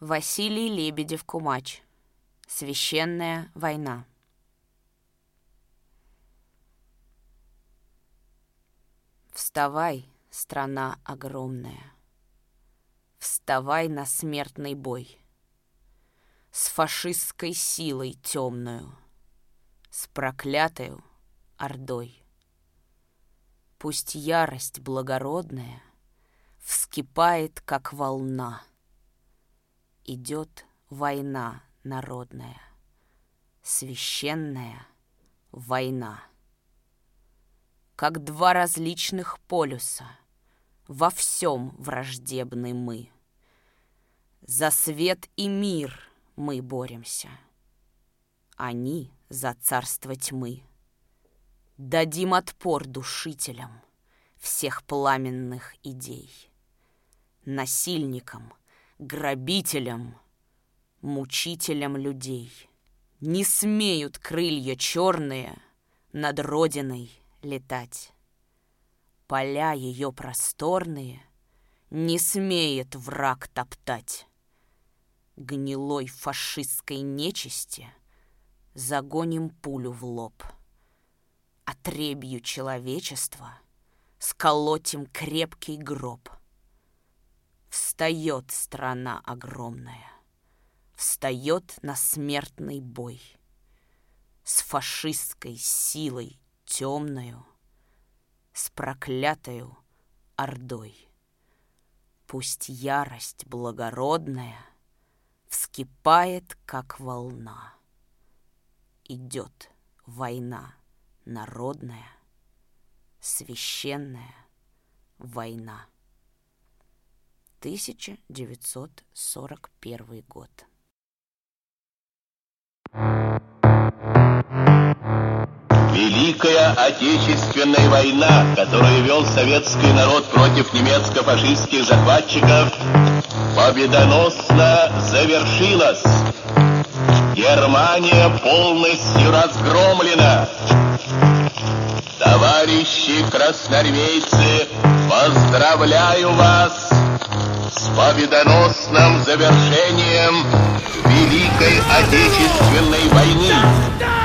Василий Лебедев-Кумач. Священная война. Вставай, страна огромная. Вставай на смертный бой. С фашистской силой темную, С проклятою ордой. Пусть ярость благородная Вскипает, как волна. Идет война народная, Священная война. Как два различных полюса, Во всем враждебны мы. За свет и мир мы боремся. Они за царство тьмы. Дадим отпор душителям Всех пламенных идей. Насильникам, грабителям, Мучителям людей. Не смеют крылья черные Над родиной летать. Поля ее просторные Не смеет враг топтать. Гнилой фашистской нечисти Загоним пулю в лоб. Отребью человечества Сколотим крепкий гроб. Встает страна огромная, Встает на смертный бой С фашистской силой темною, С проклятою ордой. Пусть ярость благородная Вскипает, как волна. Идет война народная, Священная война. 1941 год. Великая Отечественная война, которую вел советский народ против немецко-фашистских захватчиков, победоносно завершилась. Германия полностью разгромлена. Товарищи красноармейцы, поздравляю вас с победоносным завершением Великой Отечественной войны.